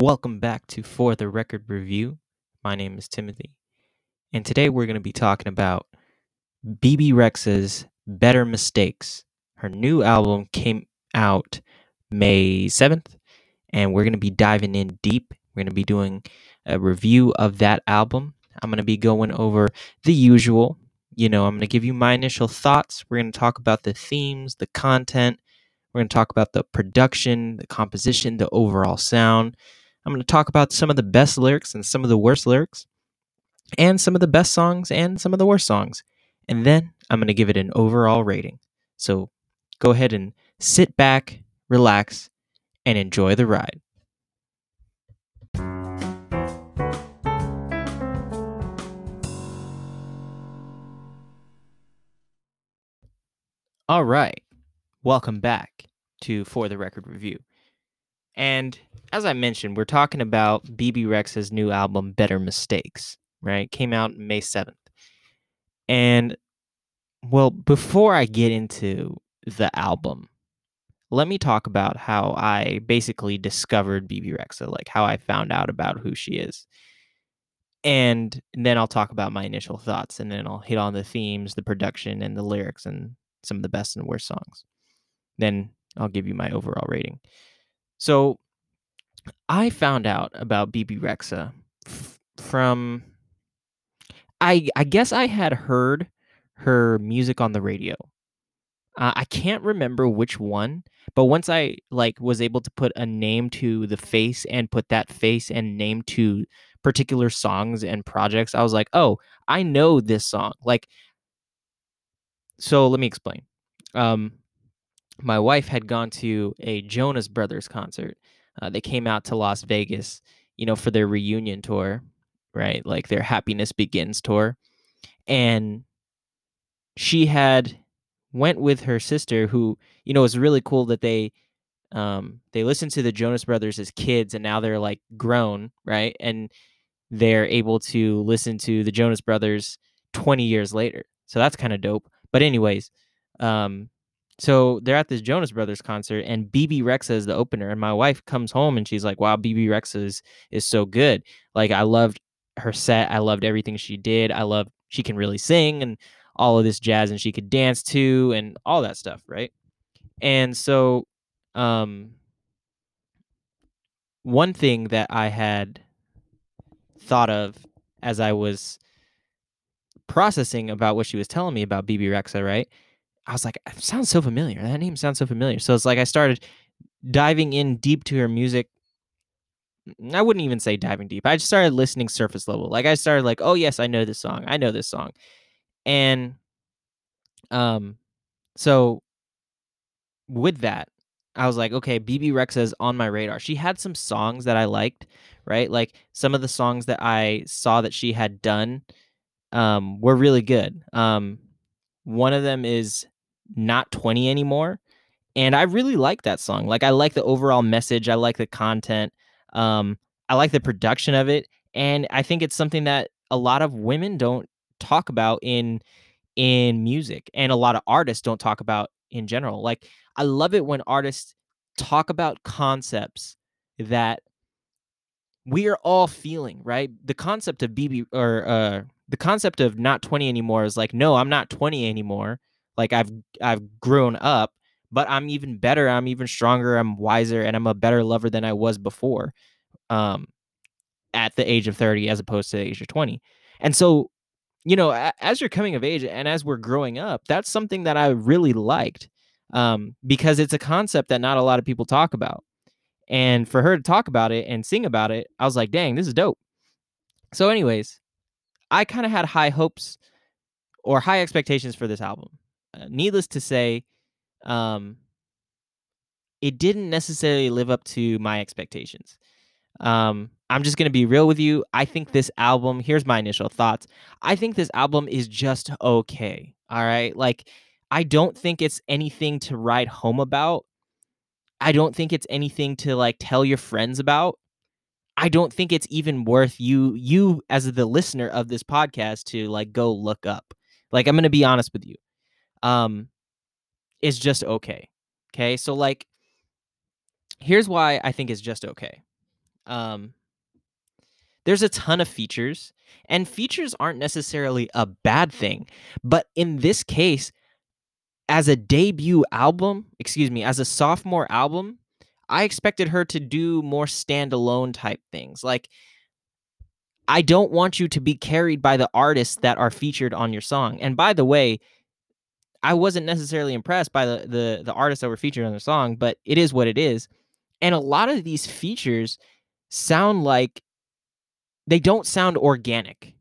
Welcome back to For the Record Review. My name is Timothy, and today we're going to be talking about Bebe Rexha's Better Mistakes. Her new album came out May 7th, and we're going to be diving in deep. We're going to be doing a review of that album. I'm going to be going over the usual. You know, I'm going to give you my initial thoughts. We're going to talk about the themes, the content. We're going to talk about the production, the composition, the overall sound. I'm going to talk about some of the best lyrics and some of the worst lyrics, and some of the best songs and some of the worst songs. And then I'm going to give it an overall rating. So go ahead and sit back, relax, and enjoy the ride. All right. Welcome back to For the Record Review. And as I mentioned, we're talking about Bebe Rexha's new album, Better Mistakes, right? Came out May 7th. And well, before I get into the album, let me talk about how I basically discovered Bebe Rexha, like how I found out about who she is. And then I'll talk about my initial thoughts and then I'll hit on the themes, the production, and the lyrics and some of the best and worst songs. Then I'll give you my overall rating. So I found out about Bebe Rexha from I I guess I had heard her music on the radio. Uh, I can't remember which one, but once I like was able to put a name to the face and put that face and name to particular songs and projects, I was like, "Oh, I know this song." Like so let me explain. Um my wife had gone to a Jonas Brothers concert. Uh, they came out to Las Vegas, you know, for their reunion tour, right? Like their Happiness Begins tour. And she had went with her sister who, you know, was really cool that they um they listened to the Jonas Brothers as kids and now they're like grown, right? And they're able to listen to the Jonas Brothers 20 years later. So that's kind of dope. But anyways, um so they're at this Jonas Brothers concert, and Bebe Rexha is the opener. And my wife comes home and she's like, "Wow, Bebe Rexha is is so good. Like I loved her set. I loved everything she did. I love she can really sing and all of this jazz, and she could dance too, and all that stuff, right? And so, um, one thing that I had thought of as I was processing about what she was telling me about Bebe Rexha, right? I was like, it sounds so familiar. That name sounds so familiar. So it's like I started diving in deep to her music. I wouldn't even say diving deep. I just started listening surface level. Like I started like, oh yes, I know this song. I know this song. And um so with that, I was like, okay, Bebe Rexha is on my radar. She had some songs that I liked, right? Like some of the songs that I saw that she had done um were really good. Um one of them is not 20 anymore. And I really like that song. Like I like the overall message. I like the content. Um, I like the production of it. And I think it's something that a lot of women don't talk about in in music and a lot of artists don't talk about in general. Like I love it when artists talk about concepts that we are all feeling, right? The concept of Bebe or uh the concept of not 20 anymore is like, no, I'm not 20 anymore. Like I've I've grown up, but I'm even better. I'm even stronger. I'm wiser, and I'm a better lover than I was before. Um, at the age of 30 as opposed to the age of 20. And so, you know, as you're coming of age and as we're growing up, that's something that I really liked um, because it's a concept that not a lot of people talk about. And for her to talk about it and sing about it, I was like, dang, this is dope. So, anyways, I kind of had high hopes or high expectations for this album. Uh, needless to say, um, it didn't necessarily live up to my expectations. Um, I'm just gonna be real with you. I think this album. Here's my initial thoughts. I think this album is just okay. All right, like I don't think it's anything to write home about. I don't think it's anything to like tell your friends about. I don't think it's even worth you you as the listener of this podcast to like go look up. Like I'm going to be honest with you um, it's just okay. Okay. So, like, here's why I think it's just okay. Um there's a ton of features, and features aren't necessarily a bad thing, but in this case, as a debut album excuse me, as a sophomore album, I expected her to do more standalone type things, like I don't want you to be carried by the artists that are featured on your song, and by the way, I wasn't necessarily impressed by the the the artists that were featured on the song, but it is what it is, and a lot of these features sound like they don't sound organic,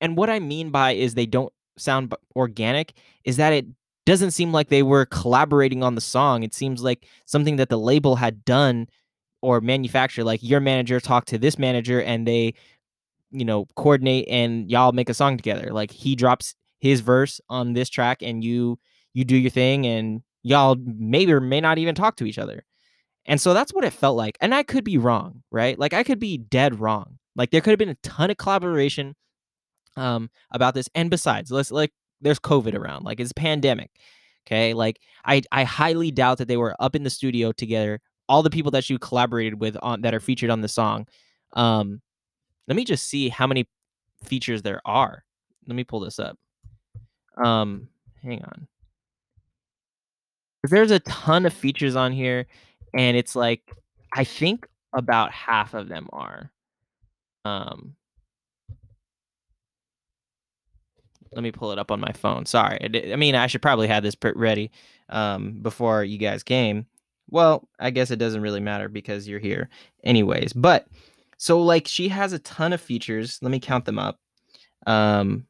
and what I mean by is they don't sound organic is that it doesn't seem like they were collaborating on the song, it seems like something that the label had done or manufactured, like your manager talked to this manager and they, you know, coordinate and y'all make a song together, like he drops his verse on this track and you you do your thing and y'all may or may not even talk to each other. And so that's what it felt like, and I could be wrong, right? Like I could be dead wrong. Like there could have been a ton of collaboration um about this, and besides, let's like there's COVID around, like it's pandemic. Okay? Like I I highly doubt that they were up in the studio together, all the people that you collaborated with on that are featured on the song. Um let me just see how many features there are. Let me pull this up. Um hang on. There's a ton of features on here, and it's like I think about half of them are. Um let me pull it up on my phone. Sorry, I mean, I should probably have this ready, um, before you guys came. Well, I guess it doesn't really matter because you're here anyways, but so, like, she has a ton of features, let me count them up. Um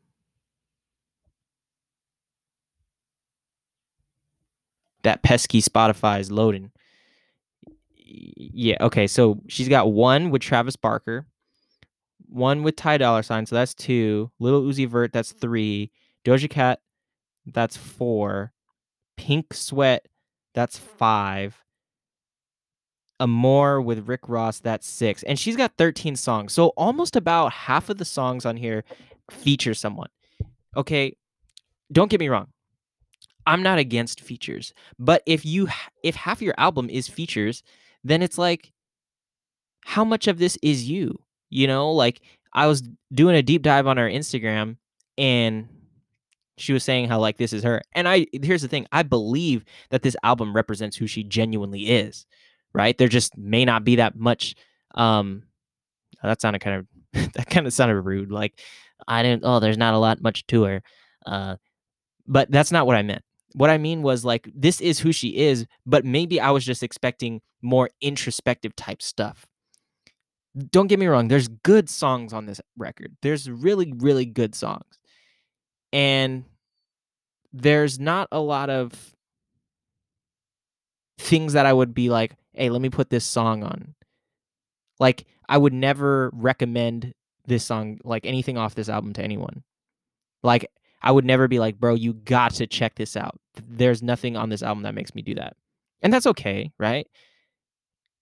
that pesky Spotify is loading. Yeah, okay, so she's got 1 with Travis Barker, 1 with Ty Dolla $ign, so that's 2, Little Uzi Vert, that's 3, Doja Cat, that's 4, Pink Sweat, that's 5 Amore with Rick Ross, that's 6, and she's got 13 songs, so almost about half of the songs on here feature someone. Okay, don't get me wrong, I'm not against features, but if you if half your album is features, then it's like how much of this is you? You know, like, I was doing a deep dive on her Instagram, and she was saying how, like, this is her, and I here's the thing, I believe that this album represents who she genuinely is, right? There just may not be that much, um that sounded kind of that kinda sounded rude, like, I didn't "Oh, there's not a lot much to her," uh, but that's not what I meant. What I mean was, like, this is who she is, but maybe I was just expecting more introspective type stuff. Don't get me wrong, there's good songs on this record, there's really, really good songs. And there's not a lot of things that I would be like, "Hey, let me put this song on." Like, I would never recommend this song, like, anything off this album to anyone. Like, I would never be like, "Bro, you got to check this out." There's nothing on this album that makes me do that, and that's okay, right?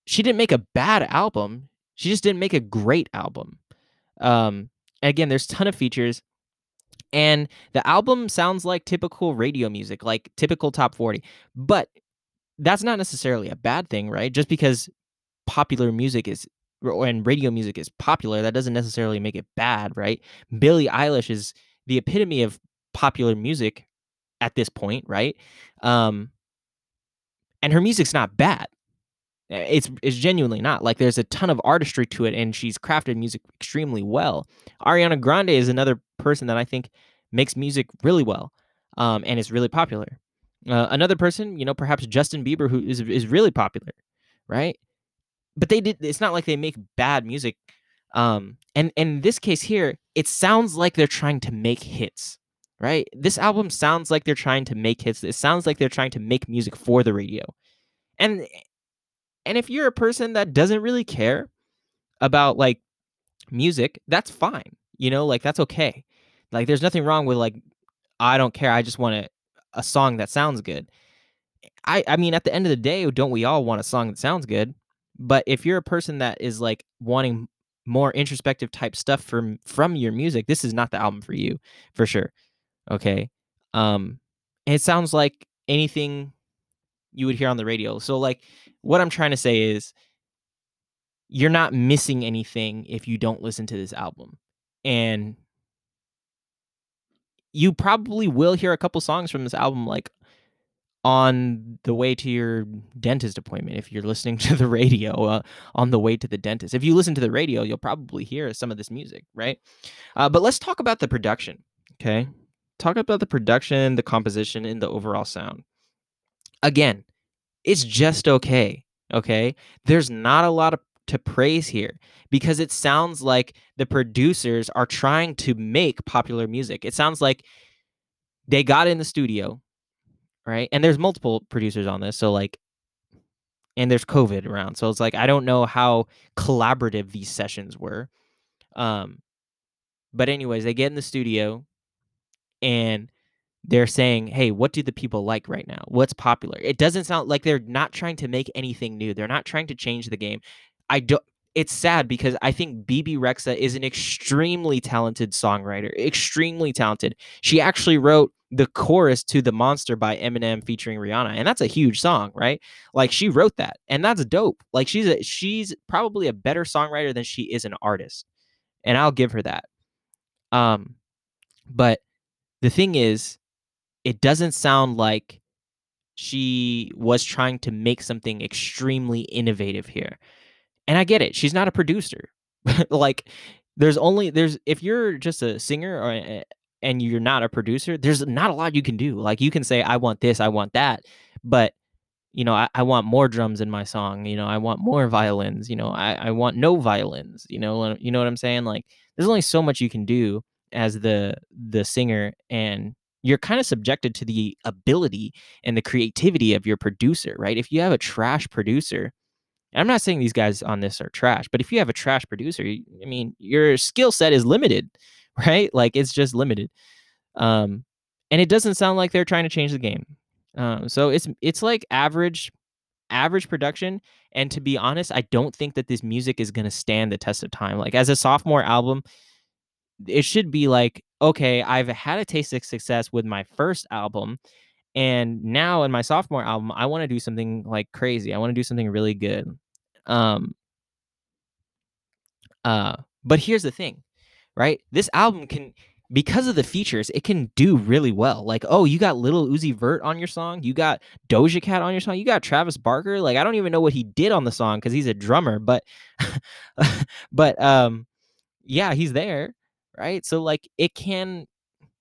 She didn't make a bad album, she just didn't make a great album. Um, again, there's a ton of features, and the album sounds like typical radio music, like typical top 40, but that's not necessarily a bad thing, right? Just because popular music is and radio music is popular, that doesn't necessarily make it bad, right? Billie Eilish is the epitome of popular music at this point, right? Um and her music's not bad. I it's it's genuinely not, like, there's a ton of artistry to it, and she's crafted music extremely well. Ariana Grande is another person that I think makes music really well, um, and is really popular. Uh, another person, you know, perhaps Justin Bieber, who is is really popular, right? But they did it's not like they make bad music, um, and in this case here, it sounds like they're trying to make hits, right? This album sounds like they're trying to make hits, it sounds like they're trying to make music for the radio. And eh and if you're a person that doesn't really care about, like, music, that's fine, you know, like, that's okay. Like, there's nothing wrong with, like, "I don't care, I just want a a song that sounds good." I I mean, at the end of the day, don't we all want a song that sounds good? But if you're a person that is, like, wanting more introspective type stuff from from your music, this is not the album for you, for sure, okay? Um, it sounds like anything you would hear on the radio, so, like, what I'm trying to say is you're not missing anything if you don't listen to this album. And you probably will hear a couple songs from this album like on the way to your dentist appointment if you're listening to the radio uh, on the way to the dentist. If you listen to the radio you'll probably hear some of this music right? Uh, but let's talk about the production okay? Talk about the production the composition and the overall sound. Again it's just okay okay there's not a lot of to praise here because it sounds like the producers are trying to make popular music it sounds like they got in the studio right? And there's multiple producers on this, so like and there's COVID around. So it's like I don't know how collaborative these sessions were. Um but anyways, they get in the studio and they're saying, "Hey, what do the people like right now? What's popular?" It doesn't sound like they're not trying to make anything new. They're not trying to change the game. I don't it's sad because I think Bebe Rexha is an extremely talented songwriter, extremely talented. She actually wrote the chorus to The Monster by Eminem featuring Rihanna, and that's a huge song, right? Like she wrote that, and that's dope. Like she's a, she's probably a better songwriter than she is an artist, and I'll give her that. Um, but the thing is, it doesn't sound like she was trying to make something extremely innovative here and I get it. She's not a producer. like there's only there's if you're just a singer or eh, and you're not a producer, there's not a lot you can do. Like you can say I want this, I want that, but you know, I, I want more drums in my song. You know, I want more violins. You know, I, I want no violins. You know, you know what I'm saying? Like, there's only so much you can do as the the singer, and you're kind of subjected to the ability and the creativity of your producer, right? If you have a trash producer, I'm not saying these guys on this are trash, but if you have a trash producer, I mean, your skill set is limited, right? Like it's just limited. Um, and it doesn't sound like they're trying to change the game. Um, so it's it's like average average production and to be honest i don't think that this music is going to stand the test of time like as a sophomore album it should be like okay i've had a taste of success with my first album and now in my sophomore album, I want to do something like crazy. I want to do something really good. Um uh but here's the thing, right? This album can because of the features, it can do really well. Like, oh, you got Lil Uzi Vert on your song, you got Doja Cat on your song, you got Travis Barker. Like, I don't even know what he did on the song because he's a drummer, but but um yeah, he's there, right? So like it can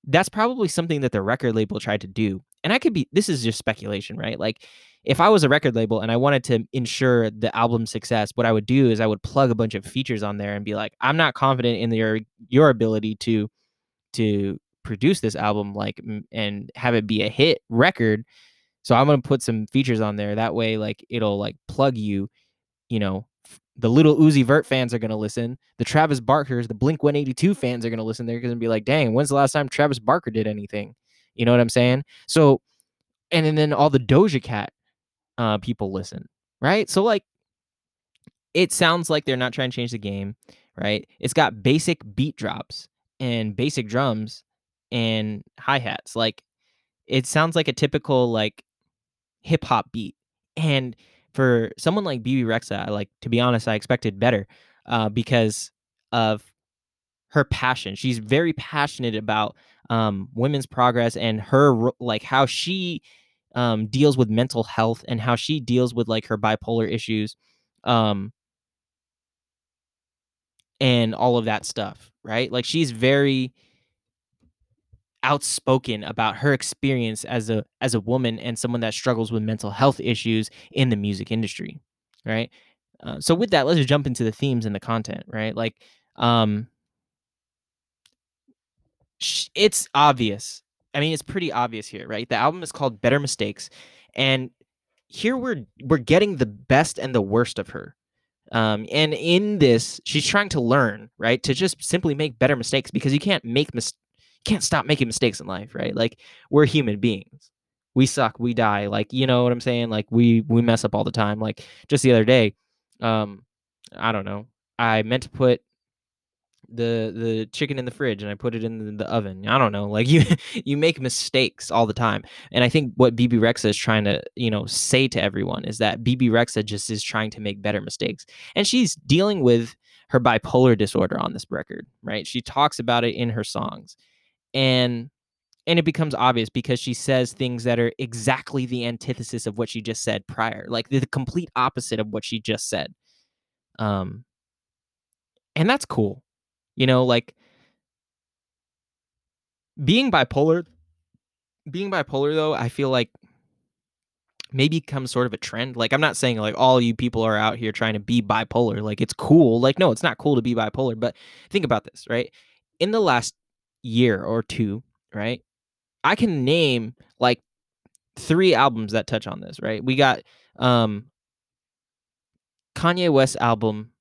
that's probably something that the record label tried to do and I could be this is just speculation, right? Like if I was a record label and I wanted to ensure the album's success, what I would do is I would plug a bunch of features on there and be like, I'm not confident in your your ability to to produce this album like and have it be a hit record. So I'm gonna put some features on there. That way, like it'll like plug you, you know, the little Uzi Vert fans are gonna listen. The Travis Barkers, the Blink 182 fans are gonna listen. They're gonna be like, dang, when's the last time Travis Barker did anything? You know what I'm saying? So, and, and then all the Doja Cat uh, people listen, right? So like, it sounds like they're not trying to change the game, right? It's got basic beat drops and basic drums and hi hats. Like, it sounds like a typical like hip hop beat. And for someone like Bebe Rexha, like to be honest, I expected better uh, because of her passion. She's very passionate about um, women's progress and her like how she um, deals with mental health and how she deals with like her bipolar issues um, and all of that stuff right like she's very outspoken about her experience as a as a woman and someone that struggles with mental health issues in the music industry right uh, so with that let's just jump into the themes and the content right like um it's obvious. I mean, it's pretty obvious here, right? The album is called Better Mistakes, and here we're we're getting the best and the worst of her. Um, and in this, she's trying to learn, right, to just simply make better mistakes because you can't make mis- you can't stop making mistakes in life, right? Like we're human beings, we suck, we die, like you know what I'm saying? Like we we mess up all the time. Like just the other day, um, I don't know, I meant to put the the chicken in the fridge and I put it in the, oven. I don't know. Like you you make mistakes all the time. And I think what Bebe Rexha is trying to, you know, say to everyone is that Bebe Rexha just is trying to make better mistakes. And she's dealing with her bipolar disorder on this record, right? She talks about it in her songs. And and it becomes obvious because she says things that are exactly the antithesis of what she just said prior, like the, complete opposite of what she just said. Um and that's cool you know, like being bipolar being bipolar though, I feel like maybe becomes sort of a trend. Like I'm not saying like all you people are out here trying to be bipolar. Like it's cool. Like no, it's not cool to be bipolar, but think about this, right? In the last year or two, right? I can name like three albums that touch on this, right? We got um Kanye West album,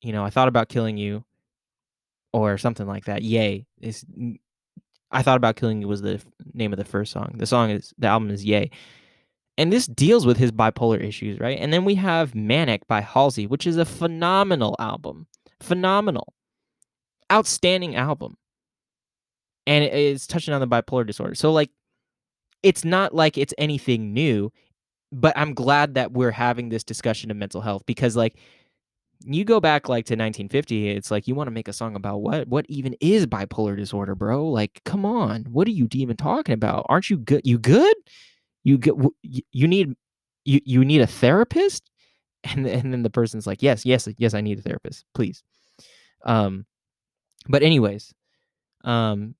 you know, I thought about killing you or something like that. Ye is I thought about killing you was the name of the first song. The song is the album is Ye. And this deals with his bipolar issues, right? And then we have Manic by Halsey, which is a phenomenal album. Phenomenal. Outstanding album. And it's touching on the bipolar disorder. So like it's not like it's anything new, but I'm glad that we're having this discussion of mental health because like you go back like to 1950 it's like you want to make a song about what what even is bipolar disorder bro? Like come on. What are you even talking about? Aren't you good you good? You get you need you you need a therapist? And and then the person's like yes yes yes i need a therapist please. Um but anyways um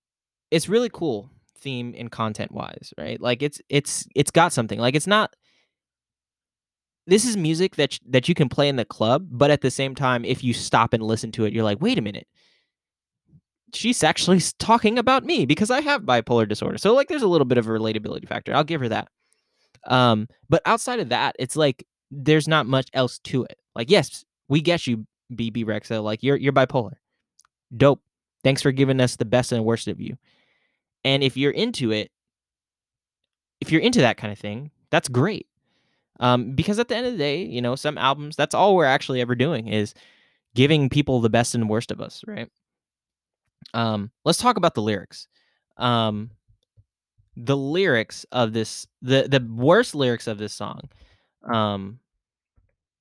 it's really cool theme and content wise right like it's it's it's got something like it's not this is music that that you can play in the club, but at the same time, if you stop and listen to it, you're like, wait a minute, she's actually talking about me because I have bipolar disorder. So like, there's a little bit of a relatability factor. I'll give her that. Um, but outside of that, it's like there's not much else to it. Like, yes, we get you, Bebe Rexha. Like, you're you're bipolar. Dope. Thanks for giving us the best and worst of you. And if you're into it, if you're into that kind of thing, that's great. Um, because at the end of the day, you know, some albums, that's all we're actually ever doing is giving people the best and worst of us, right? Um, let's talk about the lyrics. Um, the lyrics of this, the the worst lyrics of this song, um,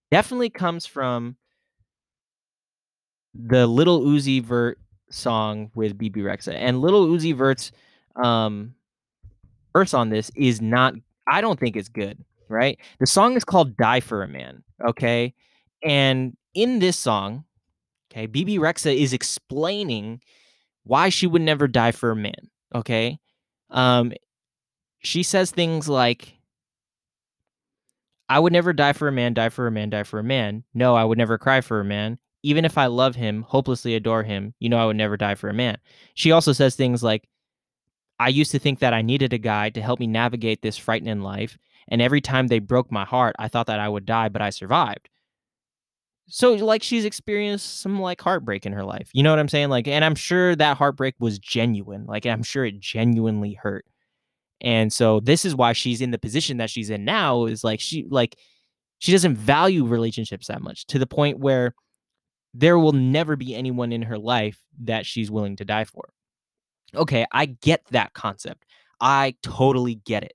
definitely comes from the Little Uzi Vert song with Bebe Rexha, and Little Uzi Vert's um verse on this is not. I don't think it's good right? The song is called Die for a Man, okay? And in this song, okay, Bebe Rexha is explaining why she would never die for a man, okay? Um she says things like I would never die for a man, die for a man, die for a man. No, I would never cry for a man. Even if I love him, hopelessly adore him, you know I would never die for a man. She also says things like I used to think that I needed a guy to help me navigate this frightening life. And every time they broke my heart, I thought that I would die, but I survived. So, like, she's experienced some like heartbreak in her life. You know what I'm saying? Like, and I'm sure that heartbreak was genuine. Like, I'm sure it genuinely hurt. And so, this is why she's in the position that she's in now is like, she, like, she doesn't value relationships that much to the point where there will never be anyone in her life that she's willing to die for. Okay, I get that concept. I totally get it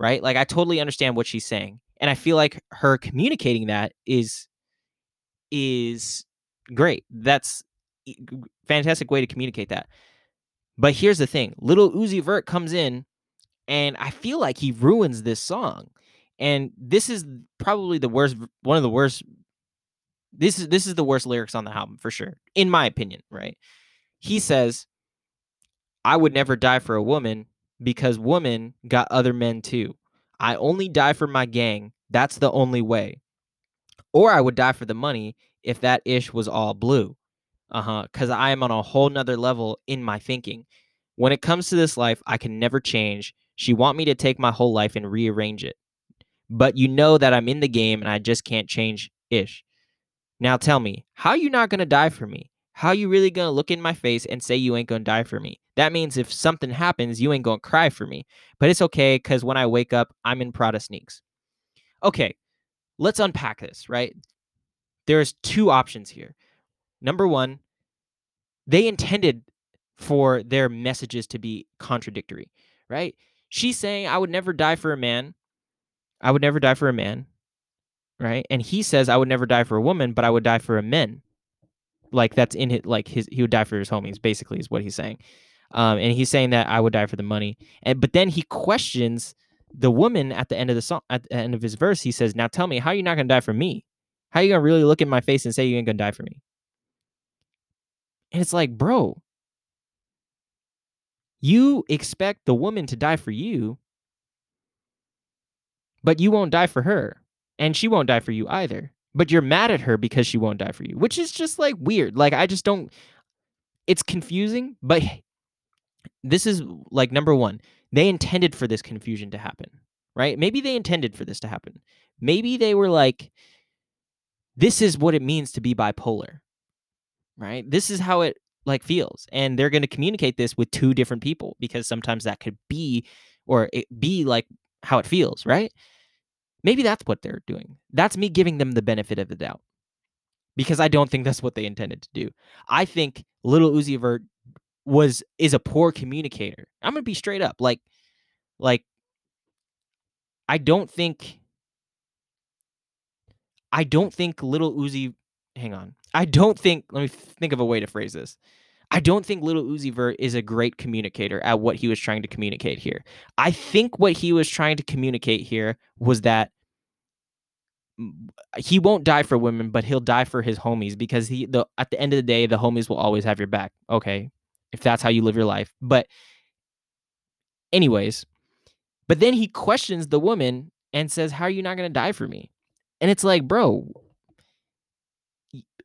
right? Like I totally understand what she's saying. And I feel like her communicating that is is great. That's fantastic way to communicate that. But here's the thing. Little Uzi Vert comes in and I feel like he ruins this song. And this is probably the worst one of the worst this is this is the worst lyrics on the album for sure, in my opinion, right? He says, I would never die for a woman because woman got other men too. I only die for my gang. That's the only way. Or I would die for the money if that ish was all blue. Uh huh. Because I am on a whole nother level in my thinking. When it comes to this life, I can never change. She want me to take my whole life and rearrange it. But you know that I'm in the game and I just can't change ish. Now tell me, how you not gonna die for me? How you really gonna look in my face and say you ain't gonna die for me? That means if something happens, you ain't gonna cry for me. But it's okay because when I wake up, I'm in Prada sneaks. Okay, let's unpack this, right? There's two options here. Number one, they intended for their messages to be contradictory, right? She's saying, I would never die for a man. I would never die for a man, right? And he says, I would never die for a woman, but I would die for a man. Like that's in it, like his, he would die for his homies, basically, is what he's saying. Um, and he's saying that I would die for the money. And but then he questions the woman at the end of the song, at the end of his verse. He says, Now tell me, how are you not gonna die for me? How are you gonna really look in my face and say you ain't gonna die for me? And it's like, bro, you expect the woman to die for you, but you won't die for her. And she won't die for you either. But you're mad at her because she won't die for you, which is just like weird. Like, I just don't, it's confusing, but this is like number one, they intended for this confusion to happen, right? Maybe they intended for this to happen. Maybe they were like, this is what it means to be bipolar, right? This is how it like feels and they're going to communicate this with two different people because sometimes that could be or it be like how it feels right maybe that's what they're doing that's me giving them the benefit of the doubt because i don't think that's what they intended to do i think little uzi vert was is a poor communicator i'm gonna be straight up like like i don't think i don't think little uzi hang on I don't think. Let me think of a way to phrase this. I don't think Little Uzi Vert is a great communicator at what he was trying to communicate here. I think what he was trying to communicate here was that he won't die for women, but he'll die for his homies because he the at the end of the day, the homies will always have your back. Okay, if that's how you live your life. But anyways, but then he questions the woman and says, "How are you not going to die for me?" And it's like, bro,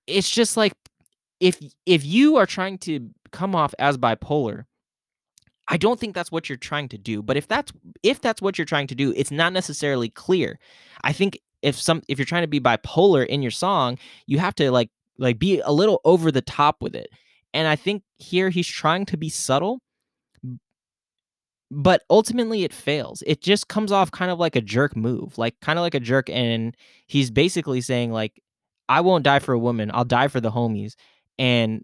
it's just like if if you are trying to come off as bipolar I don't think that's what you're trying to do. But if that's if that's what you're trying to do, it's not necessarily clear. I think if some if you're trying to be bipolar in your song, you have to like like be a little over the top with it. And I think here he's trying to be subtle, but ultimately it fails. It just comes off kind of like a jerk move, like kind of like a jerk and he's basically saying like I won't die for a woman. I'll die for the homies. And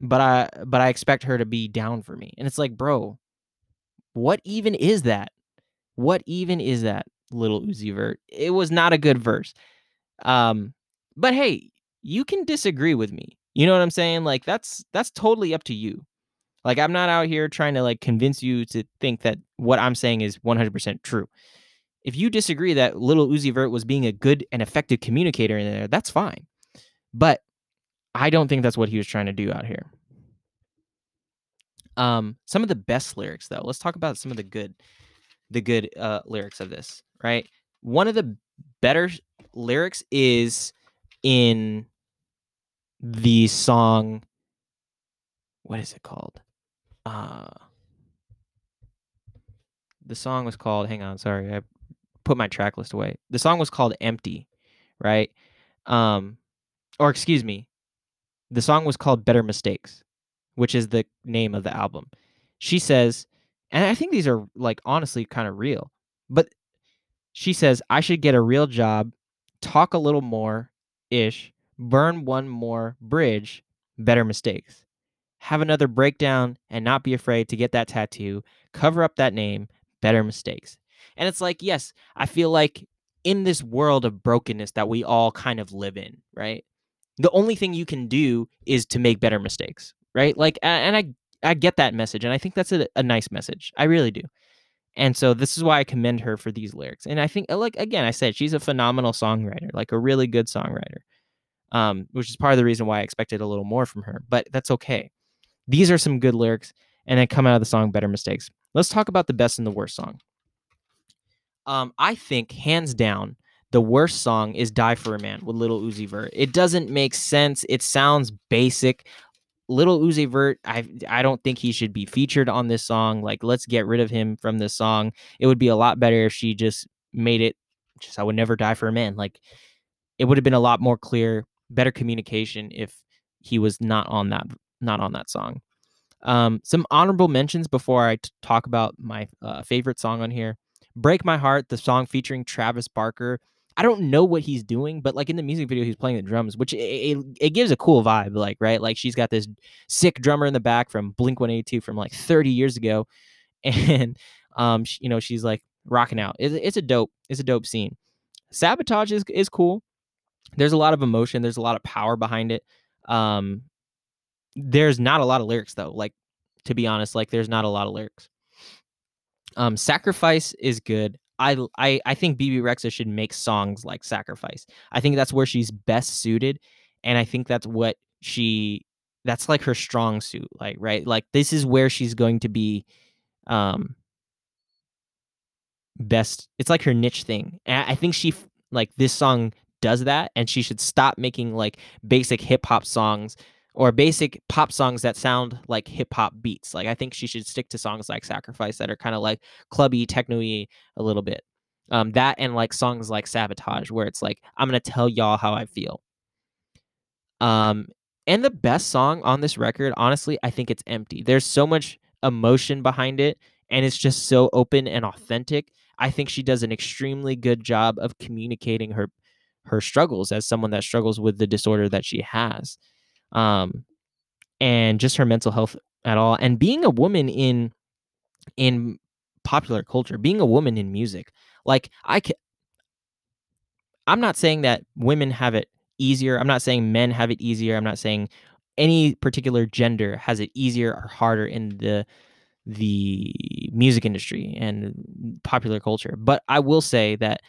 but I but I expect her to be down for me. And it's like, bro, what even is that? What even is that little Uzi Vert? It was not a good verse. Um, but hey, you can disagree with me. You know what I'm saying? Like that's that's totally up to you. Like I'm not out here trying to like convince you to think that what I'm saying is 100% true. If you disagree that little Uzi Vert was being a good and effective communicator in there, that's fine. But I don't think that's what he was trying to do out here. Um, some of the best lyrics though. Let's talk about some of the good, the good uh, lyrics of this. Right. One of the better lyrics is in the song. What is it called? Uh, the song was called. Hang on, sorry, I put my track list away. The song was called "Empty," right? Um, or excuse me, the song was called Better Mistakes, which is the name of the album. She says, and I think these are like honestly kind of real, but she says, I should get a real job, talk a little more ish, burn one more bridge, better mistakes. Have another breakdown and not be afraid to get that tattoo, cover up that name, better mistakes. And it's like, yes, I feel like in this world of brokenness that we all kind of live in, right? the only thing you can do is to make better mistakes, right? Like, and I I get that message, and I think that's a, a nice message. I really do. And so this is why I commend her for these lyrics. And I think, uh, like again, I said she's a phenomenal songwriter, like a really good songwriter, um, which is part of the reason why I expected a little more from her. But that's okay. These are some good lyrics, and then come out of the song "Better Mistakes." Let's talk about the best and the worst song. Um, I think hands down, the worst song is Die for a Man with Little Uzi Vert. It doesn't make sense. It sounds basic. Little Uzi Vert, I I don't think he should be featured on this song. Like, let's get rid of him from this song. It would be a lot better if she just made it just I would never die for a man. Like it would have been a lot more clear, better communication if he was not on that not on that song. Um, some honorable mentions before I t- talk about my uh, favorite song on here. Break My Heart, the song featuring Travis Barker I don't know what he's doing, but like in the music video, he's playing the drums, which it, it, it gives a cool vibe. Like right, like she's got this sick drummer in the back from Blink One Eighty Two from like 30 years ago, and um, she, you know, she's like rocking out. It's, it's a dope, it's a dope scene. Sabotage is is cool. There's a lot of emotion. There's a lot of power behind it. Um, there's not a lot of lyrics though. Like to be honest, like there's not a lot of lyrics. Um, Sacrifice is good. I I I think Bebe Rexha should make songs like Sacrifice. I think that's where she's best suited, and I think that's what she that's like her strong suit. Like right, like this is where she's going to be, um, best. It's like her niche thing. And I think she like this song does that, and she should stop making like basic hip hop songs or basic pop songs that sound like hip hop beats. Like I think she should stick to songs like Sacrifice that are kind of like clubby, techno-y a little bit. Um, that and like songs like Sabotage, where it's like I'm gonna tell y'all how I feel. Um, and the best song on this record, honestly, I think it's Empty. There's so much emotion behind it, and it's just so open and authentic. I think she does an extremely good job of communicating her her struggles as someone that struggles with the disorder that she has um, and just her mental health at all. And being a woman in in popular culture, being a woman in music, like I can, I'm not saying that women have it easier. I'm not saying men have it easier. I'm not saying any particular gender has it easier or harder in the the music industry and popular culture. But I will say that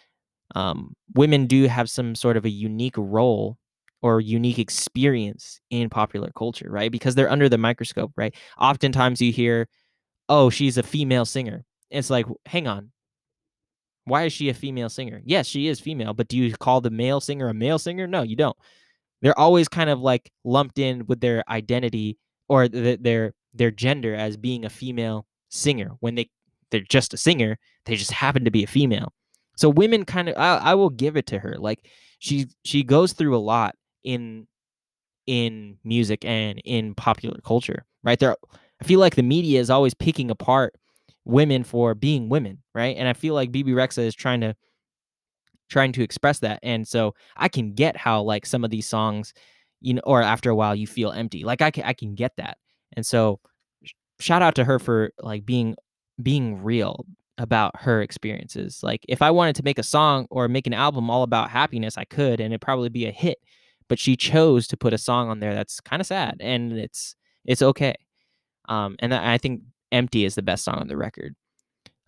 um, women do have some sort of a unique role or unique experience in popular culture, right? Because they're under the microscope, right? Oftentimes you hear, oh, she's a female singer. It's like, hang on. Why is she a female singer? Yes, she is female, but do you call the male singer a male singer? No, you don't. They're always kind of like lumped in with their identity or th- their their gender as being a female singer when they they're just a singer. They just happen to be a female. So women kind of I, I will give it to her. Like she she goes through a lot in in music and in popular culture, right? There I feel like the media is always picking apart women for being women, right? And I feel like Bebe Rexha is trying to trying to express that. And so I can get how like some of these songs, you know, or after a while you feel empty. Like I can I can get that. And so shout out to her for like being being real about her experiences. Like if I wanted to make a song or make an album all about happiness, I could and it'd probably be a hit but she chose to put a song on there that's kind of sad and it's it's okay um, and i think empty is the best song on the record.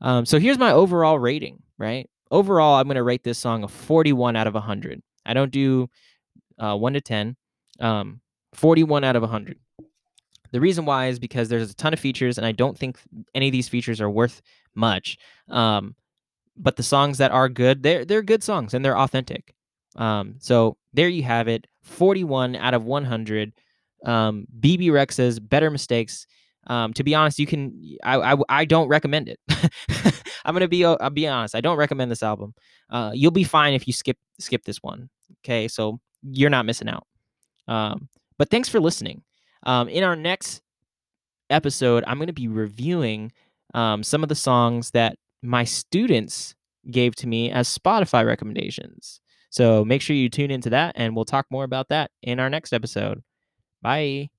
Um, so here's my overall rating right? Overall i'm going to rate this song a 41 out of 100 i don't do uh, 1 to 10 um, 41 out of 100 the reason why is because there's a ton of features and i don't think any of these features are worth much um, but the songs that are good they're they're good songs and they're authentic. Um, so there you have it 41 out of 100 um, Bebe Rexha's better mistakes. Um, to be honest you can I, I, I don't recommend it. I'm gonna be uh, i'll be honest i don't recommend this album. Uh, you'll be fine if you skip skip this one okay? So you're not missing out. Um, but thanks for listening. Um, in our next episode i'm to be reviewing um, some of the songs that my students gave to me as spotify recommendations so make sure you tune into that, and we'll talk more about that in our next episode. Bye.